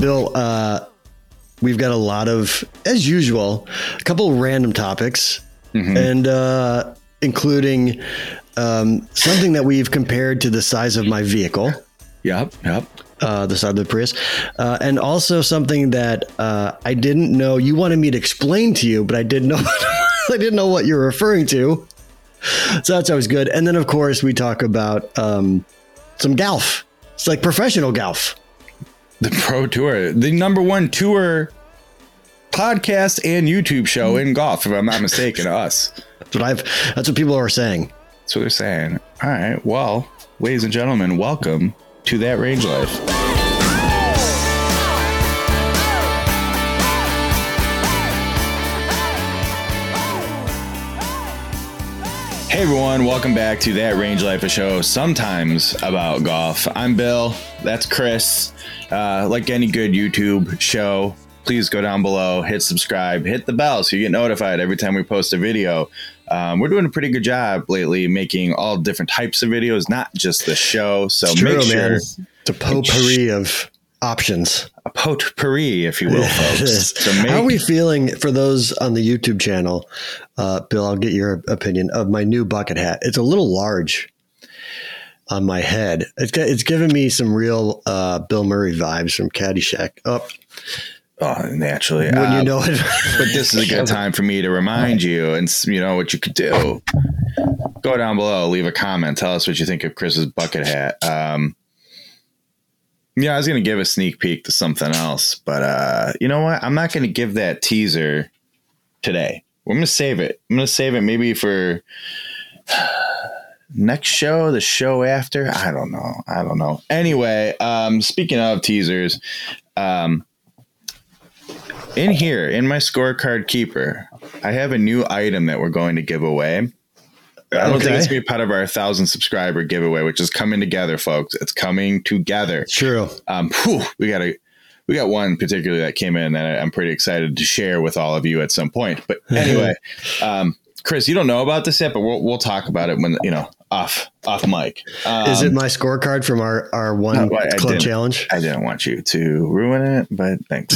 Bill, uh, we've got a lot of, as usual, a couple random topics, Mm-hmm. and uh, including um, something that we've compared to the size of my vehicle, Yep. Yep. uh, the size of the Prius, uh, and also something that uh, I didn't know you wanted me to explain to you, but I didn't know. I didn't know what you're referring to. So that's always good. And then, of course, we talk about um, some golf. It's like professional golf. The Pro Tour, the number one tour podcast and YouTube show in golf, if I'm not mistaken, us. That's what I've. That's what people are saying. That's what they're saying. All right. Well, ladies and gentlemen, welcome to that range life. Hey everyone, welcome back to that Range Life, a show sometimes about golf. I'm Bill, that's Chris. Uh, like any good YouTube show, please go down below, hit subscribe, hit the bell so you get notified every time we post a video. Um, we're doing a pretty good job lately making all different types of videos, not just the show. So It's make true, sure man. It's a potpourri of options. a potpourri, if you will, folks. So make, How are we feeling for those on the YouTube channel? Uh, Bill, I'll get your opinion of my new bucket hat. It's a little large on my head. It's got, it's giving me some real uh, Bill Murray vibes from Caddyshack. Oh, oh, naturally. when Uh, you know it. but this is a good time for me to remind you and you know what you could do go down below leave a comment tell us what you think of chris's bucket hat um yeah i was gonna give a sneak peek to something else but uh you know what i'm not gonna give that teaser today i'm gonna save it i'm gonna save it maybe for next show the show after? I don't know. I don't know. Anyway um speaking of teasers um in here in my scorecard keeper i have a new item that we're going to give away. I don't think Okay. it's going to be part of our thousand subscriber giveaway which is coming together folks. It's coming together. True. um whew, we got a we got one particularly that came in that i'm pretty excited to share with all of you at some point. But anyway um chris you don't know about this yet but we'll, we'll talk about it when you know off off mic um, Is it my scorecard from our, our one No, I- I club challenge? i didn't want you to ruin it but thanks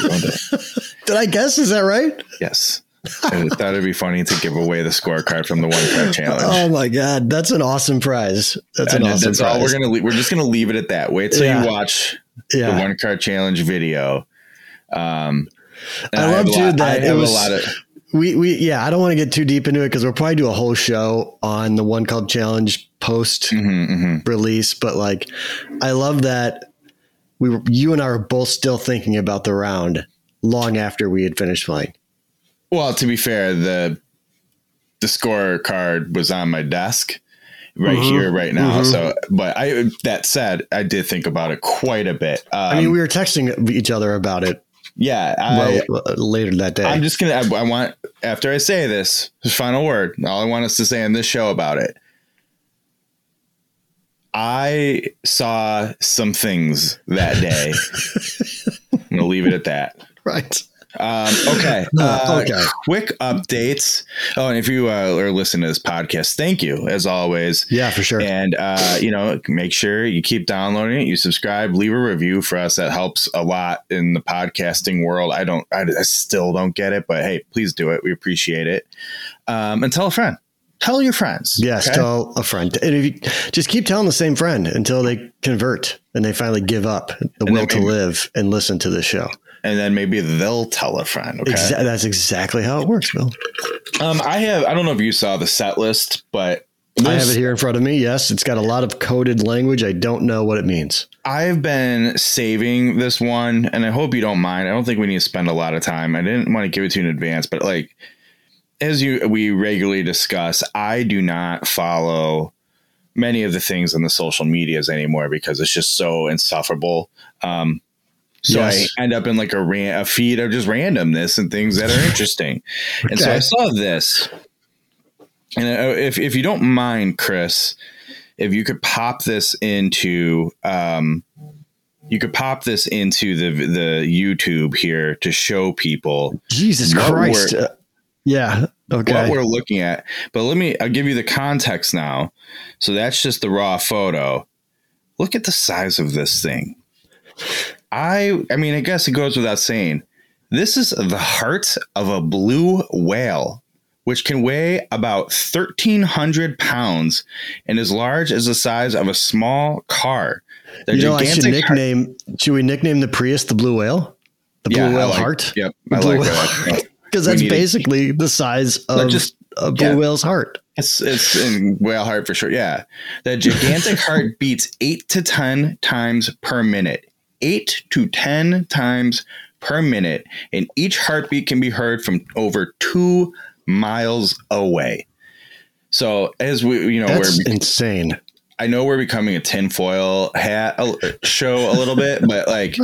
You ruined it. Did I guess? Is that right? Yes. I thought it'd be funny to give away the scorecard from the one card challenge. Oh my God. That's an awesome prize. That's an awesome that's prize. all we're gonna. We're just gonna leave it at that. Wait till Yeah. you watch the one card challenge video. Um, and I love too that I it was- a lot of. We we yeah, I don't want to get too deep into it because we'll probably do a whole show on the one club challenge post Mhm, mhm. release. But like, I love that we were you and I were both still thinking about the round long after we had finished playing. Well, to be fair, the the scorecard was on my desk right Mhm, here, right now. mhm. So, but I that said, I did think about it quite a bit. Um, I mean, we were texting each other about it yeah, I, well, uh, later that day. I'm just gonna. I, I want after I say this final word. All I want us to say on this show about it. I saw some things that day. I'm gonna leave it at that. right. Um, okay. Uh, okay. Quick updates. Oh, and if you uh, are listening to this podcast, thank you as always. Yeah, for sure. And uh, you know, make sure you keep downloading it. You subscribe, leave a review for us. That helps a lot in the podcasting world. I don't, I, I still don't get it, but hey, please do it. We appreciate it. Um, and tell a friend. Tell your friends. Yes, okay? tell a friend. And if you just keep telling the same friend until they convert and they finally give up the will to live and listen to the show. And then maybe they'll tell a friend. Okay. Exa- that's exactly how it works, Bill. Um, I have. I don't know if you saw the set list, but I have it here in front of me. Yes, it's got a lot of coded language. I don't know what it means. I've been saving this one, and I hope you don't mind. I don't think we need to spend a lot of time. I didn't want to give it to you in advance, but like as you we regularly discuss, I do not follow many of the things on the social medias anymore because it's just so insufferable. Um, so Yes. I end up in like a ran- a feed of just randomness and things that are interesting. And so I saw this, and uh, if if you don't mind, Chris, if you could pop this into um, you could pop this into the the YouTube here to show people Jesus Christ. Uh, yeah. Okay. what we're looking at. But let me I'll give you the context now. So that's just the raw photo. Look at the size of this thing. I I mean, I guess it goes without saying. This is the heart of a blue whale, which can weigh about 1,300 pounds and is large as the size of a small car. You know, I should nickname. Heart- should we nickname the Prius the Blue Whale? The Blue yeah, Whale like, Heart. Yep, I like that because that's basically the size of just a blue yeah. whale's heart. It's it's in whale heart for sure. Yeah, the gigantic heart beats eight to ten times per minute. Eight to ten times per minute, and each heartbeat can be heard from over two miles away. So as we, you know, that's we're insane. I know we're becoming a tinfoil hat show a little bit, but like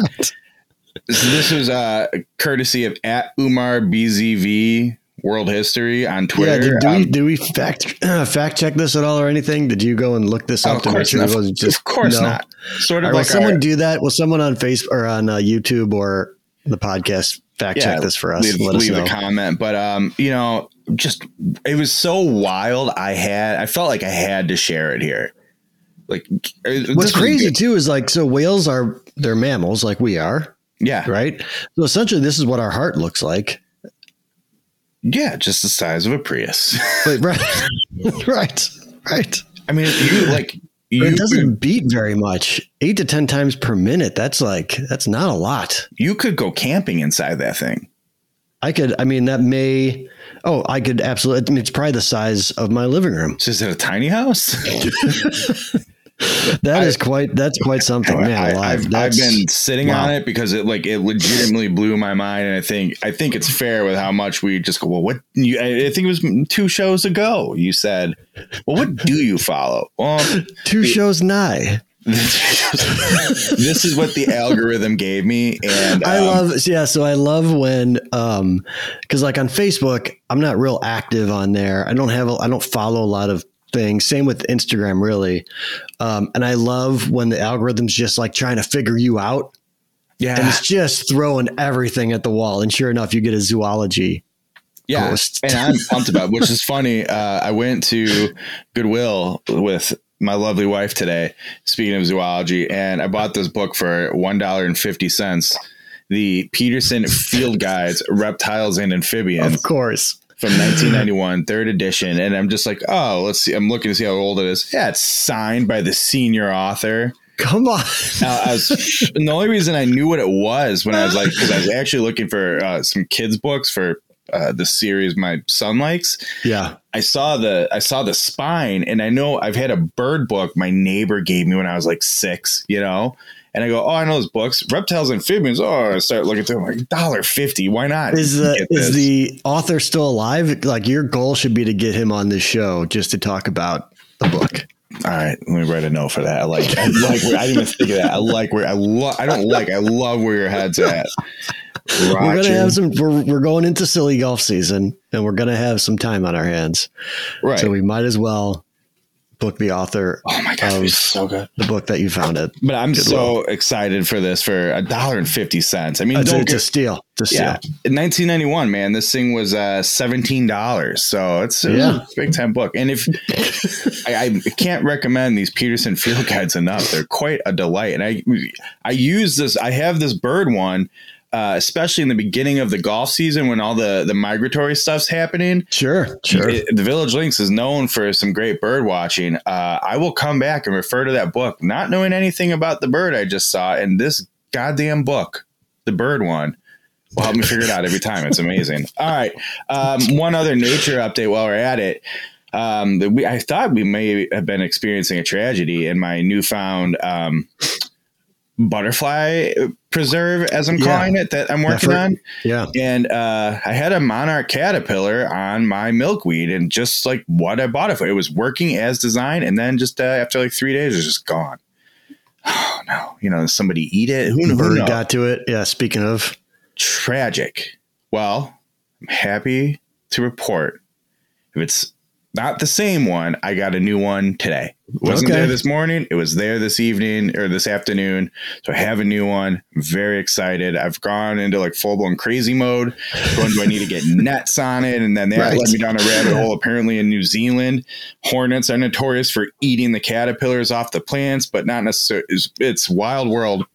this was uh, courtesy of at Umar BZV World History on Twitter. Yeah, did, do, um, we, do we fact uh, fact check this at all or anything? Did you go and look this up to make sure it wasn't just? Of course no? not. Sort of. Right, like will someone do that? Will someone on Facebook or on uh, YouTube or the podcast fact yeah, check this for us? Leave, leave us a comment. But um, you know, just it was so wild. I had I felt like I had to share it here. Like what's crazy too is like so whales are they're mammals like we are yeah. Right. So essentially, this is what our heart looks like. Yeah, just the size of a Prius. right. right. Right. I mean, you like. You, it doesn't beat very much. Eight to 10 times per minute. That's like, that's not a lot. You could go camping inside that thing. I could, I mean, that may, oh, I could absolutely, I mean, it's probably the size of my living room. So is it a tiny house? That I, is quite that's quite something, man. I, have been sitting wow. on it because it like it legitimately blew my mind, and I think I think it's fair with how much we just go. Well, what you? I think it was two shows ago. You said, "Well, what do you follow?" Well, two the, shows nigh. this is what the algorithm gave me and um, i love yeah so i love when um because like on facebook i'm not real active on there i don't have a, i don't follow a lot of thing. Same with Instagram, really. Um, and I love when the algorithm's just like trying to figure you out. Yeah. And it's just throwing everything at the wall. And sure enough, you get a zoology. Yeah. Post. and I'm pumped about which is funny. Uh, I went to Goodwill with my lovely wife today, speaking of zoology, and I bought this book for $1.50. The Peterson Field Guides, Reptiles and Amphibians. Of course from 1991, third edition. And I'm just like, oh, let's see. I'm looking to see how old it is. Yeah, it's signed by the senior author. Come on. uh, I was, and the only reason I knew what it was when I was like, because I was actually looking for uh, some kids' books for uh, the series my son likes. Yeah. I saw the I saw the spine, and I know I've had a bird book my neighbor gave me when I was like six. You know, and I go, oh, I know those books, reptiles, and amphibians. Oh, I start looking through them like dollar fifty. Why not? Is the is the author still alive? Like your goal should be to get him on this show just to talk about the book. All right, let me write a note for that. I like, I like. Where, I didn't even think of that. I like where I love. I don't like. I love where your head's at. Roger. We're gonna have some. We're, we're going into silly golf season, and we're gonna have some time on our hands. Right. So we might as well book the author. Oh my god, so good. The book that you found it. But I'm good so excited for this for a dollar and fifty cents. I mean, it's, it's a steal. It's a steal. Yeah, in 1991, man, this thing was uh, seventeen dollars. So it's, it's yeah. a big time book. And if I, I, can't recommend these Peterson field guides enough, they're quite a delight. And I I use this. I have this bird one uh, especially in the beginning of the golf season when all the the migratory stuff's happening. Sure, sure. It, the Village Links is known for some great bird watching. Uh, I will come back and refer to that book, not knowing anything about the bird I just saw, and this goddamn book, the bird one. Will help me figure it out every time. It's amazing. All right. Um, one other nature update while we're at it. Um, we, I thought we may have been experiencing a tragedy in my newfound um, butterfly preserve, as I'm yeah. calling it, that I'm working on. Yeah. And uh, I had a monarch caterpillar on my milkweed, and just like what I bought it for, it was working as designed. And then just uh, after like three days, it was just gone. Oh no! You know, somebody eat it. Who, who knows? got to it? Yeah. Speaking of tragic. Well, I'm happy to report if it's not the same one. I got a new one today. It wasn't okay. there this morning. It was there this evening or this afternoon. So I have a new one. I'm very excited. I've gone into like full blown crazy mode. When do I need to get nets on it? And then that right. led me down a rabbit hole. Apparently in New Zealand, hornets are notorious for eating the caterpillars off the plants, but not necessarily. It's, it's wild world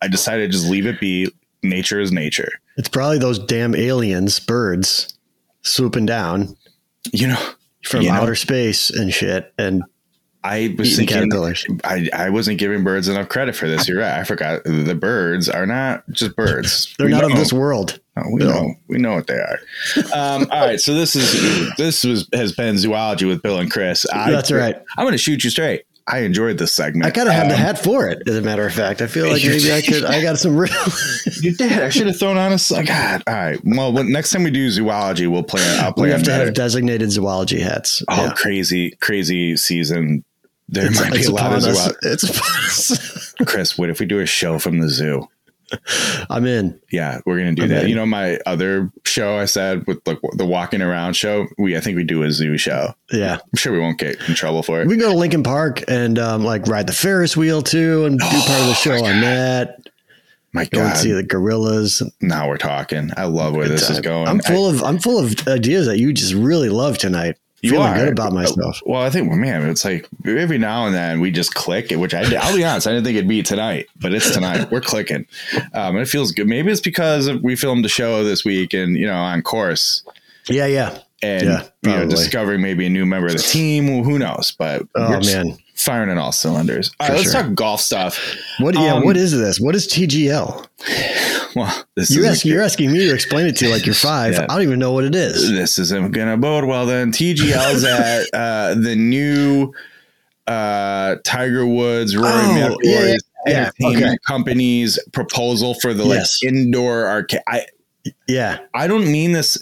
I decided to just leave it be. Nature is nature. It's probably those damn aliens, birds, swooping down You know, from you know, outer space and shit. And I was thinking. I, I wasn't giving birds enough credit for this. You're right. I forgot the birds are not just birds. they're We not know- of this world. Oh, we No. know we know what they are. Um, all right, so this is this was has been zoology with Bill and Chris. I, That's right. I'm going to shoot you straight. I enjoyed this segment. I kind of have the Um, hat for it, as a matter of fact. I feel like maybe I could. I got some real. You did. I should have thrown on a God. All right. Well, when, next time we do zoology, we'll play. I'll play. we have to better. have designated zoology hats. Oh, Yeah. crazy, crazy season. There might be a lot of zoology. It's. Chris, what if we do a show from the zoo? I'm in. Yeah, we're gonna do I'm that. in. You know, my other show I said with like the walking around show. We I think we do a zoo show. Yeah, I'm sure we won't get in trouble for it. we can go to Lincoln Park and um, like ride the Ferris wheel too, and do part of the show on that. My Go and God, see the gorillas. now we're talking. I love where this is going. I'm full of I'm full of ideas that you just really love tonight. You Feeling are. good about myself. Well, I think, well, man, it's like every now and then we just click, which I, I'll be honest, I didn't think it'd be tonight, but it's tonight. We're clicking. Um, and it feels good. Maybe it's because we filmed a show this week and, you know, on course Yeah, yeah. and, Yeah, you know, discovering maybe a new member of the team. Well, who knows? But Oh we're just man, firing in all cylinders. All right, let's sure. talk golf stuff. what? Yeah, Um, what is this? What is TGL? Well, this You is ask, you're asking me to explain it to you like you're five. Yeah. I don't even know what it is. this isn't gonna bode well then TGL's at uh, the new uh, Tiger Woods Rory Oh, yeah, yeah, yeah, entertainment okay. company's proposal for the like Yes. indoor arcade I Yeah, I don't mean this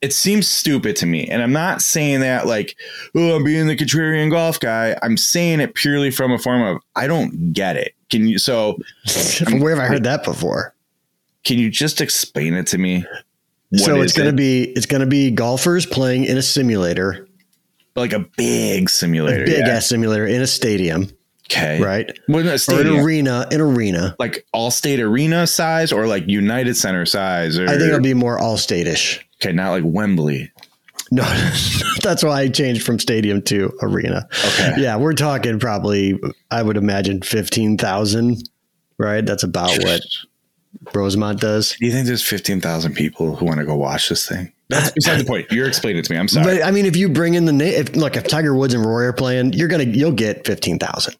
it seems stupid to me and I'm not saying that like oh I'm being the contrarian golf guy I'm saying it purely from a form of I don't get it can you so where have I heard that before? can you just explain it to me What so it's going to it? be it's going to be golfers playing in a simulator, like a big simulator a big yeah. ass simulator in a stadium, okay right? Well, no, Or an arena, an arena. like Allstate arena size or like United Center size or I think it'll be more all statish. Okay, not like Wembley. No, that's why I changed from stadium to arena. Okay. Yeah, we're talking probably, I would imagine fifteen thousand. Right, that's about what Rosemont does. Do you think there's fifteen thousand people who want to go watch this thing? That's beside the point. You're explaining it to me. I'm sorry. But I mean, if you bring in the name, if, look, if Tiger Woods and Rory are playing, you're gonna you'll get fifteen thousand.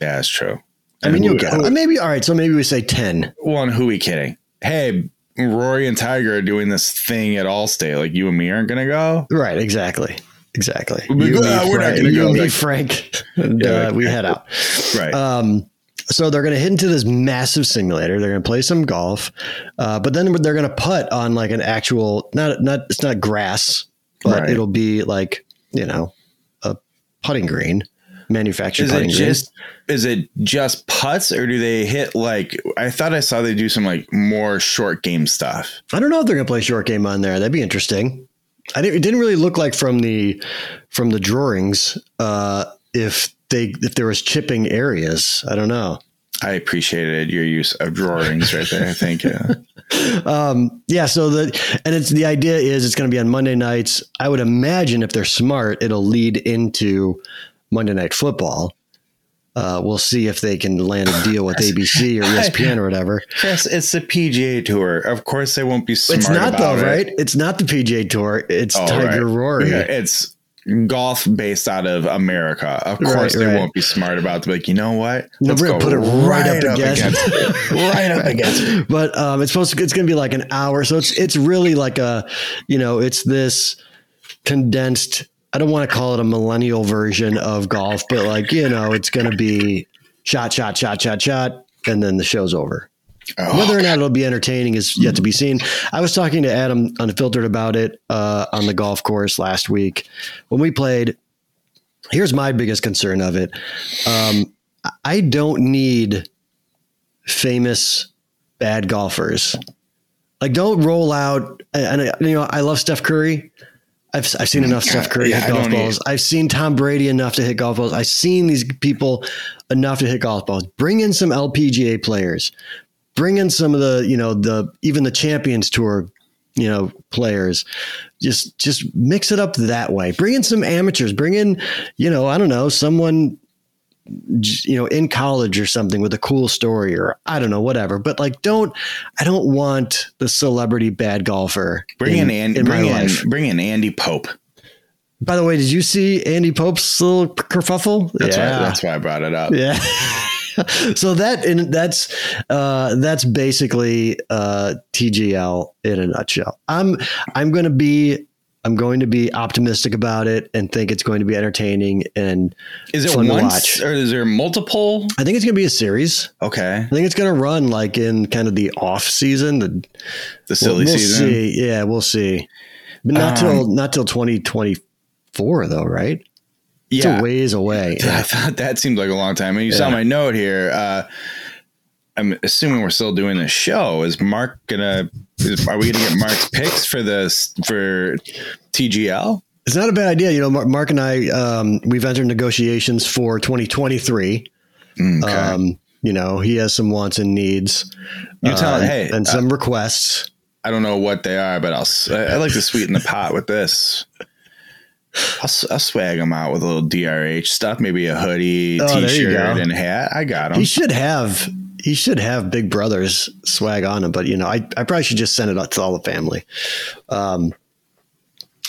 yeah, that's true. I mean, And you'll get who- maybe all right. So maybe we say ten. One, who we kidding? Hey, Rory and Tiger are doing this thing at Allstate. Like you and me aren't gonna go. Right, exactly, exactly. You, Uh, we're not gonna you go. and me, Frank, and Yeah, uh, like- we head out. Right. Um, so they're going to hit into this massive simulator. They're going to play some golf, uh, but then they're going to putt on like an actual not not it's not grass, but Right. it'll be like you know a putting green, manufactured is it putting green. just is it just putts or do they hit like I thought I saw they do some like more short game stuff. I don't know if they're going to play short game on there. That'd be interesting. I didn't, it didn't really look like from the from the drawings uh, if they if there was chipping areas. I don't know. I appreciated your use of drawings right there. Thank you. Um, yeah. So the and it's the idea is it's going to be on Monday nights. I would imagine if they're smart, it'll lead into Monday Night Football. Uh, we'll see if they can land a deal with ABC or ESPN or whatever. Chris, it's the PGA Tour. Of course, they won't be smart. It's not though, it. right? It's not the PGA Tour. It's Oh, Tiger right. Rory. Yeah, it's golf based out of America. Of Right, course, they right. won't be smart about. Be like, you know what? Let's we're gonna go put it right up against- it. right up against. it. but um, it's supposed to it's going to be like an hour so it's it's really like a you know it's this condensed i don't want to call it a millennial version of golf but like you know it's going to be shot shot shot shot shot and then the show's over Oh, whether or not it'll be entertaining is yet to be seen i was talking to adam unfiltered about it uh, on the golf course last week when we played here's my biggest concern of it um, i don't need famous bad golfers. Like, don't roll out. And and, you know, I love Steph Curry. I've I've seen enough Steph Curry Yeah, hit golf don't need- balls. I've seen Tom Brady enough to hit golf balls. I've seen these people enough to hit golf balls. Bring in some LPGA players. Bring in some of the you know the even the Champions Tour you know players. Just just mix it up that way. Bring in some amateurs. Bring in you know I don't know someone you know, in college or something with a cool story or I don't know, whatever. But like, don't I don't want the celebrity bad golfer. Bring in, Andy. in my Bring in, life. bring in Andy Pope. By the way, did you see Andy Pope's little kerfuffle? That's why. That's why I brought it up. Yeah. so that and that's uh, that's basically uh, TGL in a nutshell. I'm I'm going to be I'm going to be optimistic about it and think it's going to be entertaining and Is it fun to watch. or is there multiple? I think it's going to be a series. Okay, I think it's going to run like in kind of the off season. The the silly we'll season. See. Yeah, we'll see. But not Um, till not till 2024 though, right? It's Yeah, a ways away. I thought that seemed like a long time. And you saw my note here. Uh, I'm assuming we're still doing the show. Is Mark gonna? Is, are we gonna get Mark's picks for this for TGL? It's not a bad idea. You know, Mark, Mark and I, um, we've entered negotiations for 2023. Mm, Okay. Um, you know, he has some wants and needs. you tell uh, him, hey, and some requests. I don't know what they are, but I'll. I like to sweeten the pot with this. I'll, I'll swag him out with a little DRH stuff, maybe a hoodie, Oh, t-shirt, and hat. I got him. He should have. He should have Big Brother's swag on him, but you know, I, I probably should just send it out to all the family. Um,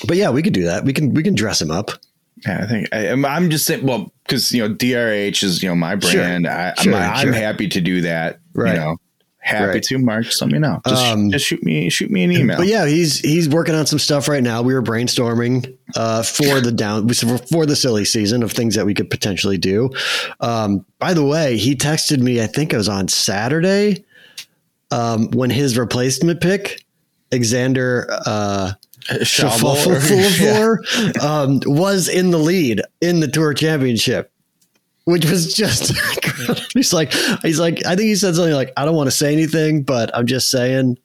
but yeah, we could do that. We can we can dress him up. Yeah, I think I, I'm- I'm just saying. Well, because you know DRH is you know my Sure. brand. I, Sure, I'm, I'm sure. happy to do that. Right. You know, happy Right. to. Mark, just let me know. Just, Um, just shoot me shoot me an email. But yeah, he's he's working on some stuff right now. We were brainstorming uh, for the down for the silly season of things that we could potentially do. Um, by the way, he texted me. I think it was on Saturday um, when his replacement pick, Xander uh. Schauffele, um, was in the lead in the Tour Championship. Which was just he's like he's like I think he said something like I don't want to say anything, but I'm just saying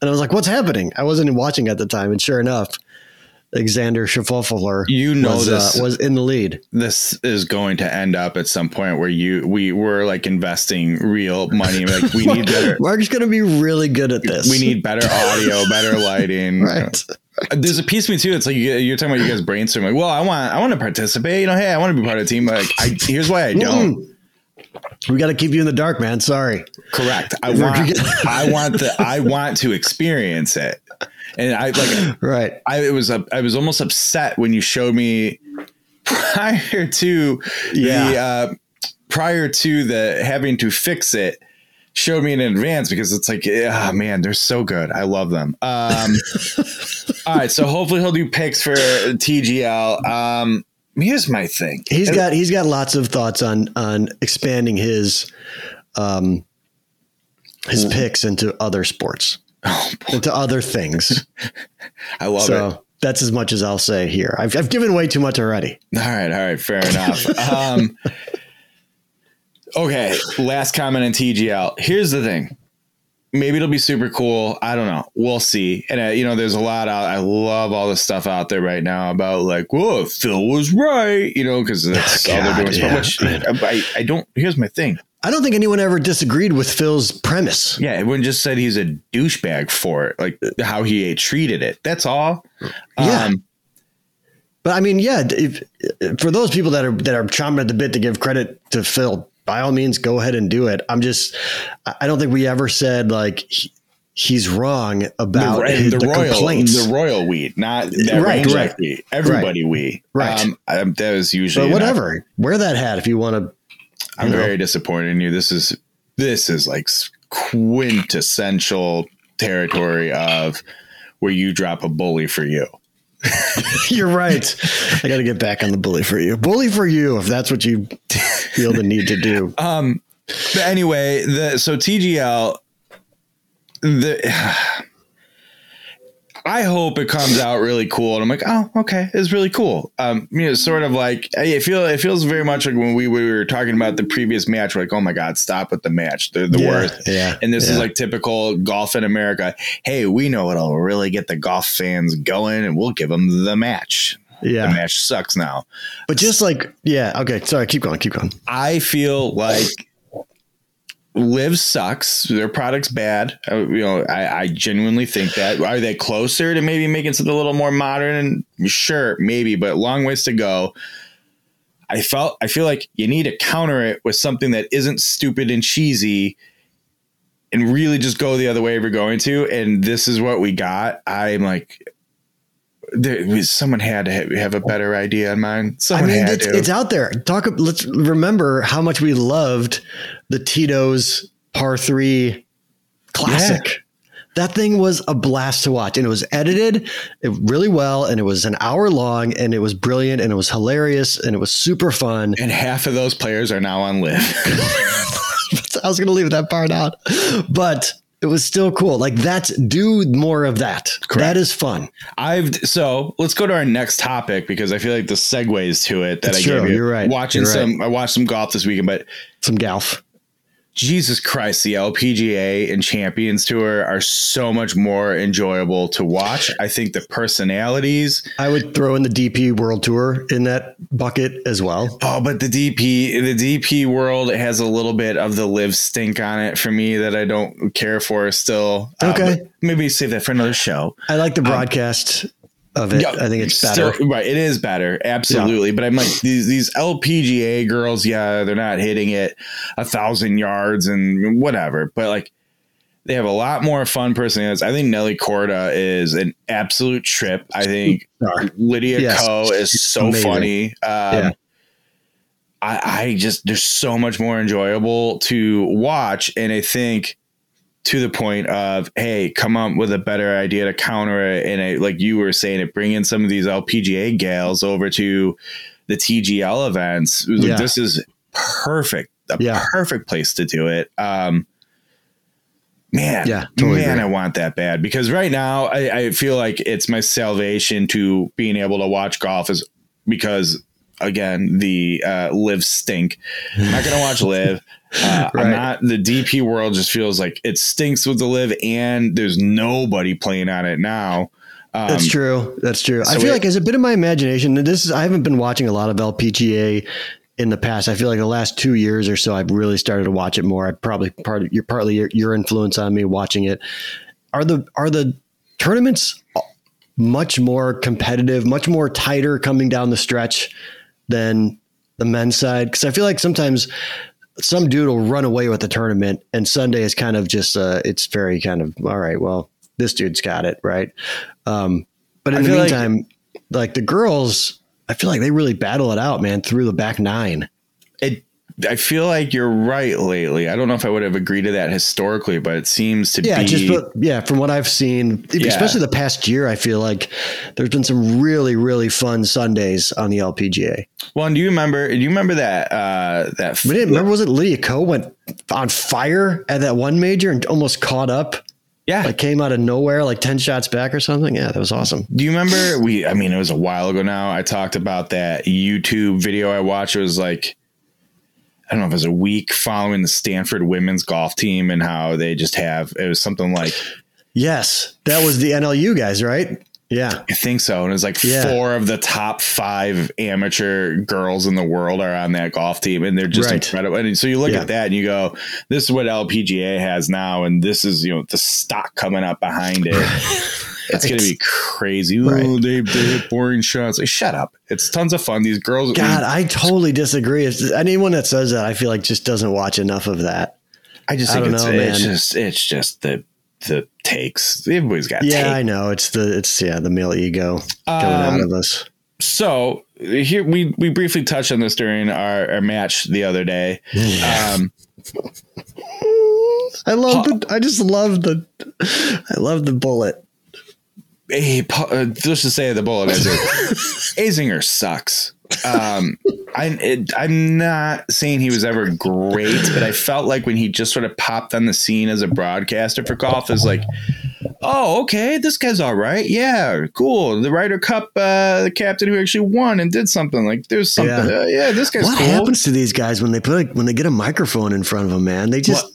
and I was like, "What's happening?" I wasn't watching at the time, and sure enough, Alexander Schauffele You know was, this. uh, was in the lead. this is going to end up at some point where you we were like investing real money. Like we need better. Mark's going to be really good at this. We need better audio, better lighting. right. There's a piece of me too. It's like you, you're talking about you guys brainstorming. Like, well, I want, I want to participate. You know, hey, I want to be part of the team. Like, I here's why I don't. We got to keep you in the dark, man. Sorry. Correct. I want, I want the, I want to experience it. And I like, Right. I it was, I was almost upset when you showed me prior to the, Yeah. uh, prior to the having to fix it. Showed me in advance because it's like, ah, man, they're so good. I love them. Um, all right, so hopefully he'll do picks for TGL. Um, here's my thing. He's got he's got lots of thoughts on on expanding his um his picks into other sports, Oh, into other things. I love it. so that's as much as I'll say here. I've, I've given way too much already. All right, all right, fair enough. um, okay, last comment on TGL. Here's the thing. Maybe it'll be super cool. I don't know. We'll see. And uh, you know, there's a lot out. I love all the stuff out there right now about like, whoa, Phil was right. You know, because that's all they're God, doing. yeah. Which I, I don't. Here's my thing. I don't think anyone ever disagreed with Phil's premise. Yeah, everyone just said he's a douchebag for it, like how he treated it. That's all. Yeah. Um, But I mean, yeah, if, for those people that are that are chomping at the bit to give credit to Phil, by all means, go ahead and do it. I'm just, I don't think we ever said like he, he's wrong about the, his, the, the royal, complaints. the royal weed, not that Right, right. Everybody we, Right. Um, that was usually but whatever, wear that hat if you want to. I'm very disappointed in you. This is this is like quintessential territory of where you drop a bully for you. You're right. I got to get back on the bully for you. Bully for you if that's what you feel the need to do. Um, but anyway, the so TGL, the I hope it comes out really cool, and I'm like, oh, okay, it's really cool. Um, you know, sort of like I feel it feels very much like when we, we were talking about the previous match. We're like, oh my god, stop with the match, they're the Yeah, worst. yeah, and this yeah. is like typical golf in America. Hey, we know it'll really get the golf fans going, and we'll give them the match. Yeah. The match sucks now. but just like yeah, okay. Sorry, keep going, keep going. I feel like Live sucks. Their product's bad. Uh, you know, I, I genuinely think that. Are they closer to maybe making something a little more modern? Sure, maybe, but long ways to go. I felt I feel like you need to counter it with something that isn't stupid and cheesy and really just go the other way you're going to. And this is what we got. I'm like, there, someone had to have a better idea in mind. Someone I mean, it's, it's out there. Talk. Let's remember how much we loved the Tito's par three classic. That thing was a blast to watch, and it was edited really well, and it was an hour long, and it was brilliant, and it was hilarious, and it was super fun. and half of those players are now on live. I was going to leave that part out, but it was still cool. Like that's do more of that. That is fun. I've so let's go to our next topic because I feel like the segues to it that It's I true. gave you. You're right. Watching You're some, I watched some golf this weekend, but Some golf. Jesus Christ, the LPGA and Champions Tour are so much more enjoyable to watch. I think the personalities. I would throw in the DP World Tour in that bucket as well. Oh, but the DP, the DP world has a little bit of the live stink on it for me that I don't care for still. Uh, Okay. maybe save that for another show. I like the broadcast of it. Yeah, I think it's still- better. right, it is better, absolutely. But I'm like these these LPGA girls, yeah, they're not hitting it a thousand yards and whatever, but like they have a lot more fun personalities. I think Nelly Korda is an absolute trip. I think. Lydia Yes, Ko is so amazing. funny. Um, Yeah. I, I just they're so much more enjoyable to watch, and I think to the point of hey, come up with a better idea to counter it, and I, like you were saying, it bring in some of these LPGA gals over to the TGL events. Like, Yeah. This is perfect, a Yeah. perfect place to do it. Um, man, Yeah, totally man, agree. I want that bad because right now I, I feel like it's my salvation to being able to watch golf is because again the uh, live stink. I'm not gonna watch live. Uh, Right. I'm not. The DP world just feels like it stinks with the live, and there's nobody playing on it now. Um, That's true. That's true. I feel it- like as a bit of my imagination, and this is I haven't been watching a lot of LPGA in the past. I feel like the last two years or so, I've really started to watch it more. I probably part of your partly your, your influence on me watching it. Are the are the tournaments much more competitive, much more tighter coming down the stretch than the men's side? Because I feel like sometimes some dude will run away with the tournament, and Sunday is kind of just uh, it's very kind of all right. Well, this dude's got it right. Um, but in I the feel like- meantime, like, the girls, I feel like they really battle it out, man, through the back nine. I feel like you're right lately. I don't know if I would have agreed to that historically, but it seems to Yeah, be. just but, yeah, from what I've seen, Yeah. especially the past year, I feel like there's been some really really fun Sundays on the LPGA. well, and do you remember? Do you remember that? Uh, that We didn't remember was it Lydia Ko went on fire at that one major and almost caught up, yeah. like came out of nowhere, like ten shots back or something. Yeah, that was awesome. Do you remember we I mean it was a while ago now. I talked about that YouTube video I watched. It was like I don't know if it was a week following the Stanford women's golf team and how they just have it was something like Yes, that was the NLU guys, right? Yeah, I think so. And it was like Yeah. four of the top five amateur girls in the world are on that golf team and they're just Right. incredible. And so you look Yeah. at that and you go, This is what LPGA has now, and this is you know the stock coming up behind it. It's gonna be crazy. Ooh, Right. they, they hit boring shots. Like, shut up. It's tons of fun. These girls God, I totally disagree. It's, anyone that says that, I feel like just doesn't watch enough of that. I just I think don't it's, know, it's man. just it's just the the takes. Everybody's got Yeah, takes. I know. It's the it's yeah the male ego coming out Um, of us. So here we we briefly touched on this during our, our match the other day. Um, I love the. I just love the. I love the bullet. Hey, uh, let's just say the bullet is it, Azinger sucks. Um, I it, I'm not saying he was ever great, but I felt like when he just sort of popped on the scene as a broadcaster for golf, is like, oh, okay, this guy's all right. Yeah, cool. The Ryder Cup, uh, the captain who actually won and did something. Like, there's something. Yeah. Uh, yeah this guy's cool. What cool. happens to these guys when they put a, when they get a microphone in front of them? Man, they just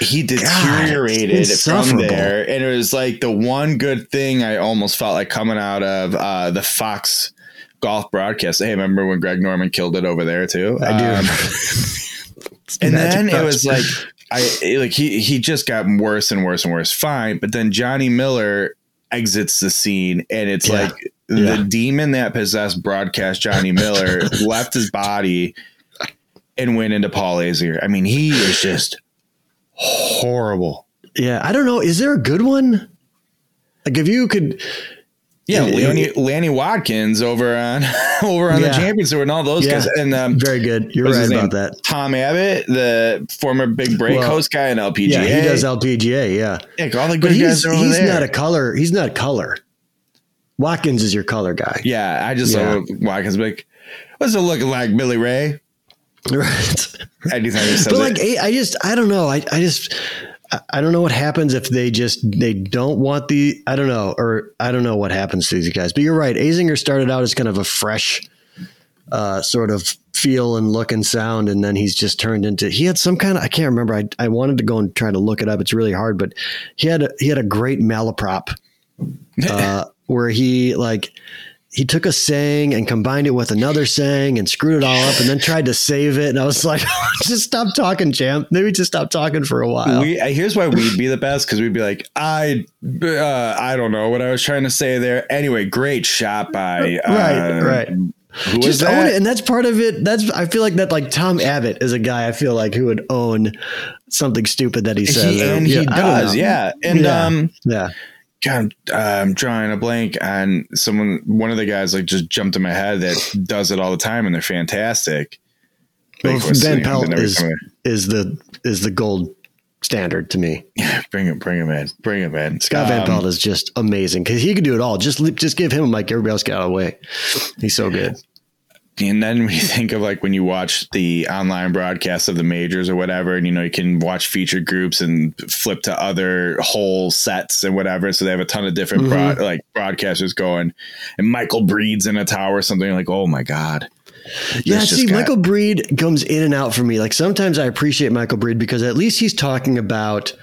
he deteriorated it's from there and it was like the one good thing i almost felt like coming out of uh, the fox golf broadcast hey remember when greg norman killed it over there too I do. Um, and then it was like i like he he just got worse and worse and worse fine but then johnny miller exits the scene and it's Yeah. like Yeah. the demon that possessed broadcast Johnny Miller left his body and went into Paul Azinger. I mean, he is just horrible. Yeah, I don't know. Is there a good one? Like, if you could, Yeah, Yeah, Lanny, it- Lanny Wadkins over on over on Yeah. the Champions Tour and all those Yeah. guys, and um, very good. You're right about that. Tom Abbott, the former Big Break Well, host guy in LPGA. Yeah, he does LPGA. Yeah, Heck, all the good he's guys are over he's there. not a color. He's not color. Wadkins is your color guy. yeah, I just Yeah. saw Wadkins like, "What's it looking like, Billy Ray?" Right. Anytime he says but like I I just I don't know I, I just I- don't know what happens if they just they don't want the I don't know or I don't know what happens to these guys but you're right. Azinger started out as kind of a fresh uh, sort of feel and look and sound and then he's just turned into he had some kind of I can't remember. I, I wanted to go and try to look it up. It's really hard but he had a, he had a great malaprop uh, where he like he took a saying and combined it with another saying and screwed it all up and then tried to save it. And I was like, just stop talking, champ. Maybe just stop talking for a while. we uh, here's why we'd be the best because we'd be like I uh, I don't know what I was trying to say there. Anyway, great shot by uh, Right, right. Who was just own it. And that's part of it. That's, I feel like that, like Tom Abbott is a guy I feel like who would own something stupid that he says. He, and yeah, he does, yeah. And Yeah. um, Yeah. God, I'm drawing a blank on someone. One of the guys like just jumped in my head that does it all the time, and they're fantastic. Well, Like, what's ben name? Pelt is, is the, is the gold standard to me. bring him, bring him in, bring him in. Scott Van Um, Pelt is just amazing because he could do it all. Just just give him a mic. Everybody else get out of the way. He's so good. And then when you think of like when you watch the online broadcasts of the majors or whatever, and you know you can watch featured groups and flip to other whole sets and whatever, so they have a ton of different Mhm. broad, like broadcasters going, and Michael Breed's in a tower or something like, oh my god, Yeah, see, got- Michael Breed comes in and out for me. Like sometimes I appreciate Michael Breed because at least he's talking about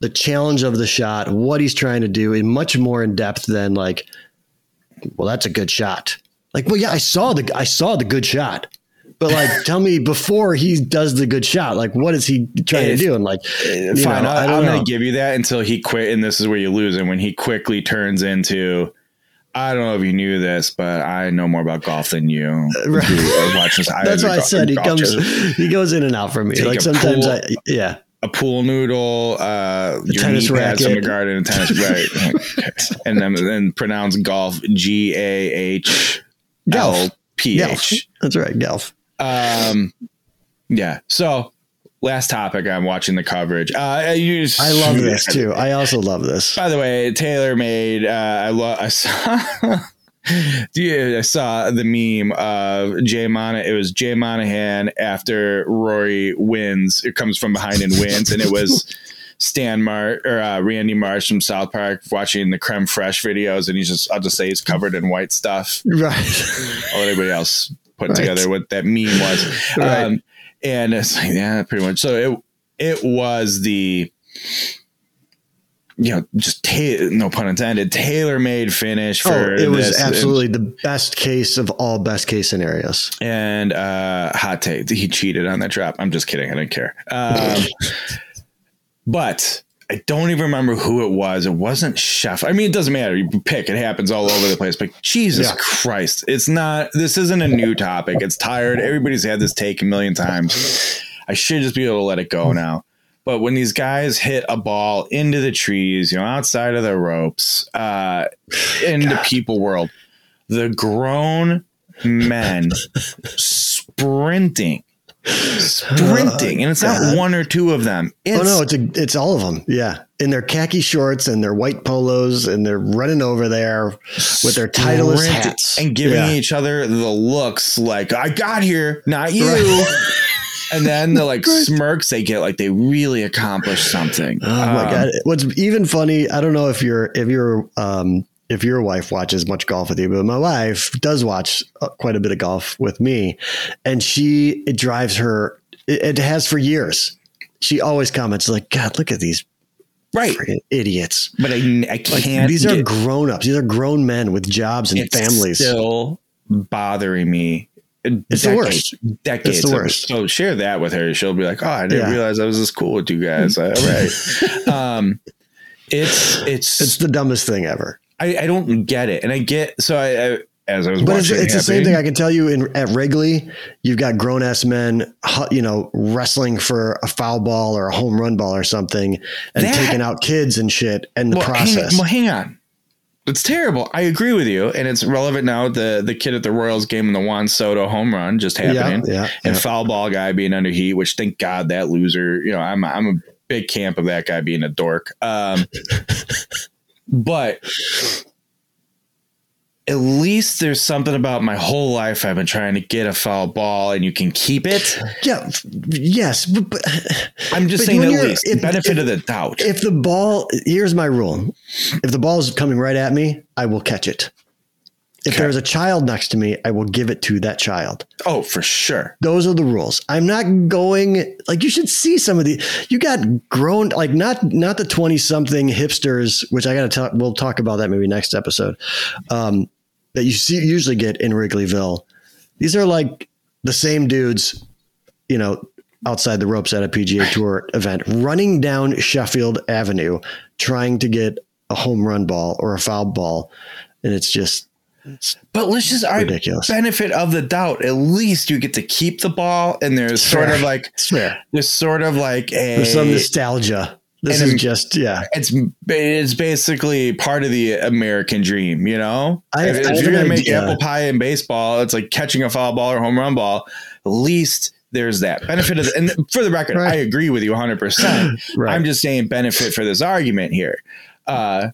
the challenge of the shot, what he's trying to do, in much more in depth than like, well, that's a good shot. Like, well, yeah, I saw the I saw the good shot. But like, tell me before he does the good shot, like, what is he trying If- to do? And like, fine, know, I am going to give you that until he quit, and this is where you lose. And when he quickly turns into, I don't know if you knew this, but I know more about golf than you. Right. that's why I said he comes, he goes in and out for me. Like sometimes pool. I, yeah, a pool noodle, uh, your tennis pads from the garden, and tennis right, and then then pronounce golf G A H P Gelf. That's right, Gelf. Um, yeah. So last topic, I'm watching the coverage. Uh, just, I love this too. I also love this. By the way, Taylor made. Uh, I love. I saw. Dude, I saw the meme of Jay Mon. It was Jay Monahan after Rory wins. It comes from behind and wins, and it was Stan Mar or uh, Randy Marsh from South Park watching the Crème Fraîche videos, and he's just. I'll just say he's covered in white stuff. Right. Let everybody else put Right. together what that meme was. Right. Um, and it's like, yeah, pretty much. So it it was the you know, just ta- no pun intended, tailor made finish Oh, for it was this. absolutely the best case of all best case scenarios. And uh hot take, he cheated on that drop. I'm just kidding. I didn't care. Um, but I don't even remember who it was. It wasn't Chef. I mean, it doesn't matter. You pick. It happens all over the place. But Jesus Yeah. Christ, it's not. This isn't a new topic. It's tired. Everybody's had this take a million times. I should just be able to let it go now. But when these guys hit a ball into the trees, you know, outside of the ropes, uh, in the people world, the grown men sprinting, sprinting, and it's not God. one or two of them. It's oh no, it's a, it's all of them. Yeah, in their khaki shorts and their white polos, and they're running over there with their Titleist hats and giving Yeah. each other the looks like "I got here, not you." Right. And then the like smirks they get, like they really accomplished something. Oh my Um, god! What's even funny? I don't know if you're if your um if your wife watches much golf with you, but my wife does watch uh, quite a bit of golf with me, and she it drives her. It, it has for years. She always comments like, "God, look at these right? idiots." But I, I can't. these are grown ups. These are grown men with jobs and it's families. Still bothering me. It's the worst. Decades. It's the worst. So share that with her. She'll be like, "Oh, I didn't Yeah. realize I was this cool with you guys." All right. um, it's it's it's the dumbest thing ever. I, I don't get it, and I get so I, I as I was But it's, it's the same thing. I can tell you in at Wrigley, you've got grown ass men, you know, wrestling for a foul ball or a home run ball or something, and That- taking out kids and shit. And the well, process. Hang, well, hang on. It's terrible. I agree with you, and it's relevant now. The the kid at the Royals game in the Juan Soto home run just happening, yeah, yeah, and yeah. foul ball guy being under heat. Which thank God that loser. You know, I'm I'm a big camp of that guy being a dork. Um, but at least there's something about my whole life I've been trying to get a foul ball, and you can keep it. yeah, yes, but, but I'm just But saying at least if- benefit if- of the doubt. if the ball, here's my rule: if the ball is coming right at me, I will catch it. If Okay. there's a child next to me, I will give it to that child. oh, for sure. Those are the rules. I'm not going like you should see some of the you got grown like not not the 20 something hipsters, which I got to talk we'll talk about that maybe next episode. Um that you see usually get in Wrigleyville. These are like the same dudes, you know, outside the ropes at a PGA Tour event, running down Sheffield Avenue trying to get a home run ball or a foul ball and it's just But let's just argue Ridiculous. benefit of the doubt. At least you get to keep the ball, and there's sort Fair. of like it's there's sort of like a There's some nostalgia. This is just yeah. it's it's basically part of the American dream, you know. I- if I if you're gonna make idea. apple pie in baseball, it's like catching a foul ball or home run ball. At least there's that benefit of. The, and for the record, Right. I agree with you 100. percent Right. I'm just saying benefit for this argument here, uh,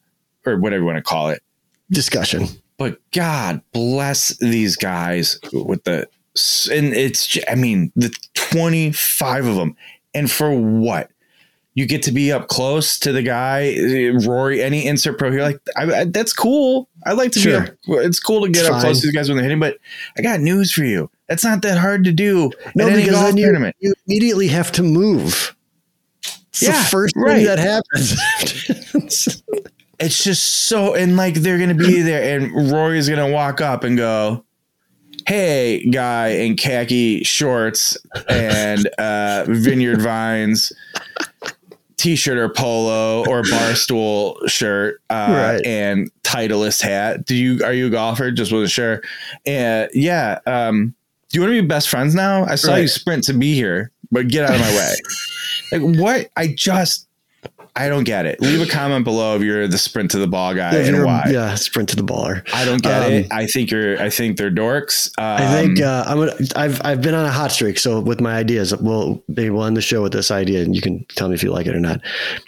or whatever you want to call it. discussion. But God bless these guys with the and it's I mean the 25 of them and for what you get to be up close to the guy Rory any insert pro here like I, I, that's cool I like to Sure. be up it's cool to get It's up close to these guys when they're hitting but I got news for you that's not that hard to do No, at any because then you, tournament you immediately have to move. It's Yeah, the first right. thing that happens. it's just so and like they're gonna be there and Rory's gonna walk up and go hey guy in khaki shorts and uh vineyard vines t-shirt or polo or barstool shirt uh Right. and titleist hat. Do you are you a golfer? Just wasn't sure. And yeah um do you want to be best friends now? I saw you sprint to be here but get out of my way. Like what? I just I don't get it. Leave a comment below if you're the sprint to the ball guy If and why. Yeah, sprint to the baller. I don't get Um, it. I think you're. I think they're dorks. Um, I think uh, I'm gonna. I've I've been on a hot streak. So with my ideas, we'll maybe we'll end the show with this idea, and you can tell me if you like it or not.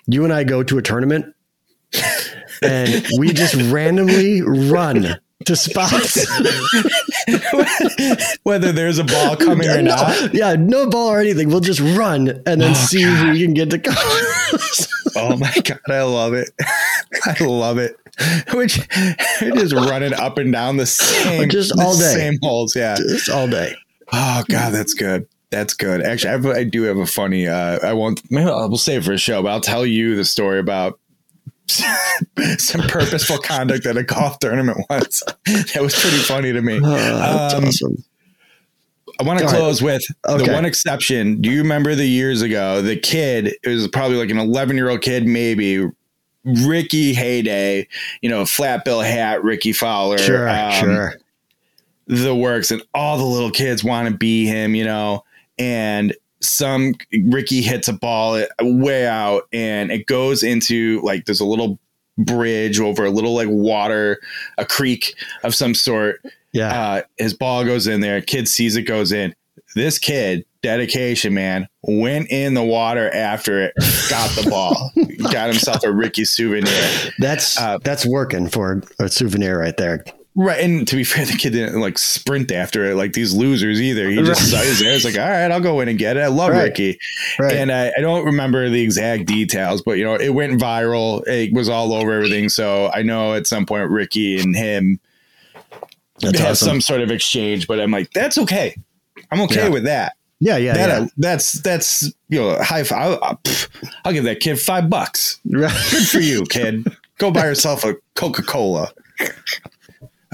You and I go to a tournament, and we just randomly run to spots. whether there's a ball coming or No, not. yeah, no ball or anything. We'll just run and then Oh, see who we can get to come. Oh my god, I love it. I love it. Which just running up and down the same, Just all day. same holes. Yeah. Just all day. Oh god, that's good. That's good. Actually, I, have, I do have a funny. Uh, I won't. Maybe I'll, we'll save for a show, but I'll tell you the story about some purposeful conduct at a golf tournament once. That was pretty funny to me. Oh, that's Um, awesome. I want to close with the one exception. Do you remember the years ago? The kid, it was probably like an 11 year old kid, maybe Rickie Heyday, you know, flat bill hat, Rickie Fowler. Sure, um, sure. The works, and all the little kids want to be him, you know, and some Rickie hits a ball way out and it goes into like there's a little bridge over a little like water, a creek of some sort Yeah. uh, his ball goes in there. Kid sees it goes in. This kid, dedication, man, went in the water after it, got the ball, got himself a Rickie souvenir. that's uh, that's working for a souvenir right there. Right, and to be fair, the kid didn't like sprint after it like these losers either. He just saw there. It's like, all right, I'll go in and get it. I love Right. Rickie, Right. and I, I don't remember the exact details, but you know, it went viral. It was all over everything. So I know at some point Rickie and him That's have awesome. some sort of exchange, but I'm like, that's okay. I'm okay Yeah. with that. yeah, yeah, that yeah. uh, that's that's you know high five. I'll, I'll, give that kid five bucks. Right. Good for you, kid. Go buy yourself a Coca Cola.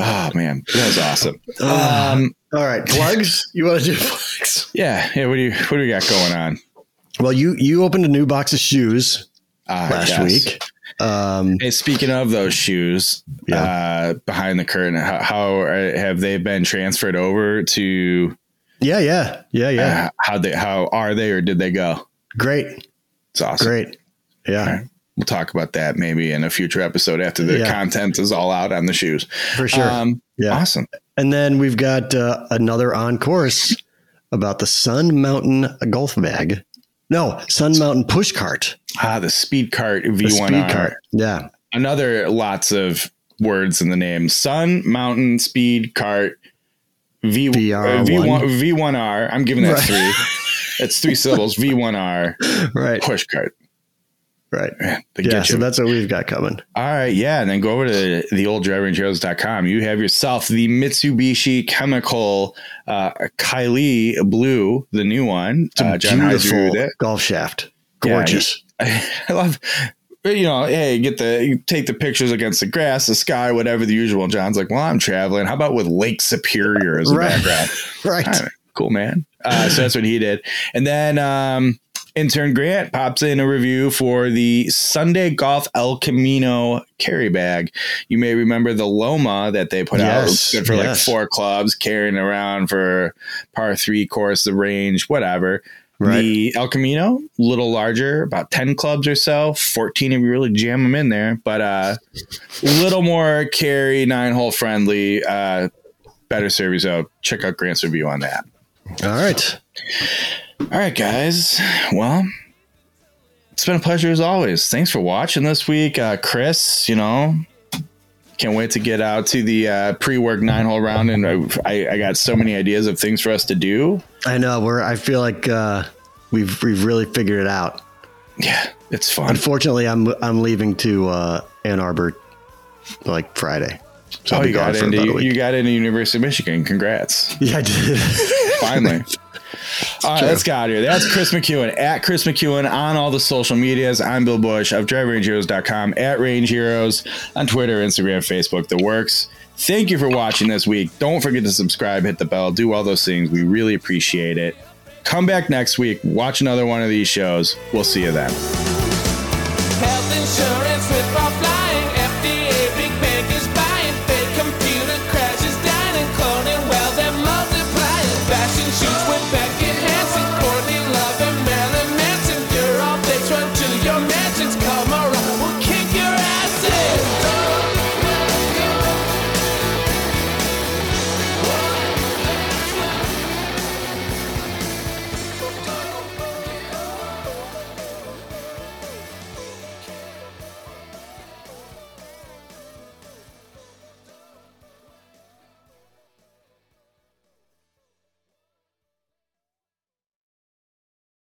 Oh man, that was awesome. Um, All right, plugs. You want to do plugs? yeah, yeah. What do you what do we got going on? Well, you you opened a new box of shoes Uh, last yes. week. Um, Hey, speaking of those shoes, Yeah. uh, behind the curtain, how, how are, have they been transferred over to? yeah, yeah, yeah, yeah. Uh, how they? How are they, or did they go? Great, It's awesome. great. Yeah, We'll talk about that maybe in a future episode after the Yeah. content is all out on the shoes. for sure. Um, yeah. Awesome. And then we've got uh, another on course about the Sun Mountain golf bag. No, Sun Mountain push cart. Ah, the speed cart V1R. speed cart. Yeah. Another lots of words in the name. Sun Mountain Speed Cart V VR uh, V1 V1R. I'm giving that Right. three. It's three syllables. V1R Right. push cart. Right. Yeah. So that's what we've got coming. All right, yeah, and then go over to the old drivingrangeheroes.com. You have yourself the Mitsubishi Chemical uh, Kaili Blue, the new one. Uh, John beautiful golf shaft. Yeah, Gorgeous. I love, you know, hey, get the you take the pictures against the grass, the sky, whatever the usual. John's like, well, I'm traveling. How about with Lake Superior as a Right. background? right. Right, cool, man. Uh, so that's what he did. And then um, intern Grant pops in a review for the Sunday Golf El Camino carry bag. You may remember the Loma that they put out. Good for like four clubs, carrying around for par three course, the range, whatever. Right. The El Camino, a little larger, about 10 clubs or so, 14 if you really jam them in there, but uh, a little more carry, nine hole friendly, uh, better service. So check out Grant's review on that. All right. All right, guys. Well, it's been a pleasure as always. Thanks for watching this week. Uh, Chris, you know, can't wait to get out to the uh, pre work nine hole round. And I, I got so many ideas of things for us to do. I know. We're. I feel like uh, we've we've really figured it out. Yeah, it's fun. Unfortunately, I'm I'm leaving to uh, Ann Arbor like Friday. So Oh, you got into you got into University of Michigan. Congrats. Yeah, I did. Finally. All right, let's get out of here. That's Chris McEwen at Chris McEwen on all the social medias. I'm Bill Bush of DrivingRangeHeroes.com at Range Heroes on Twitter, Instagram, Facebook, the works. Thank you for watching this week. Don't forget to subscribe, hit the bell, do all those things. We really appreciate it. Come back next week, watch another one of these shows. We'll see you then.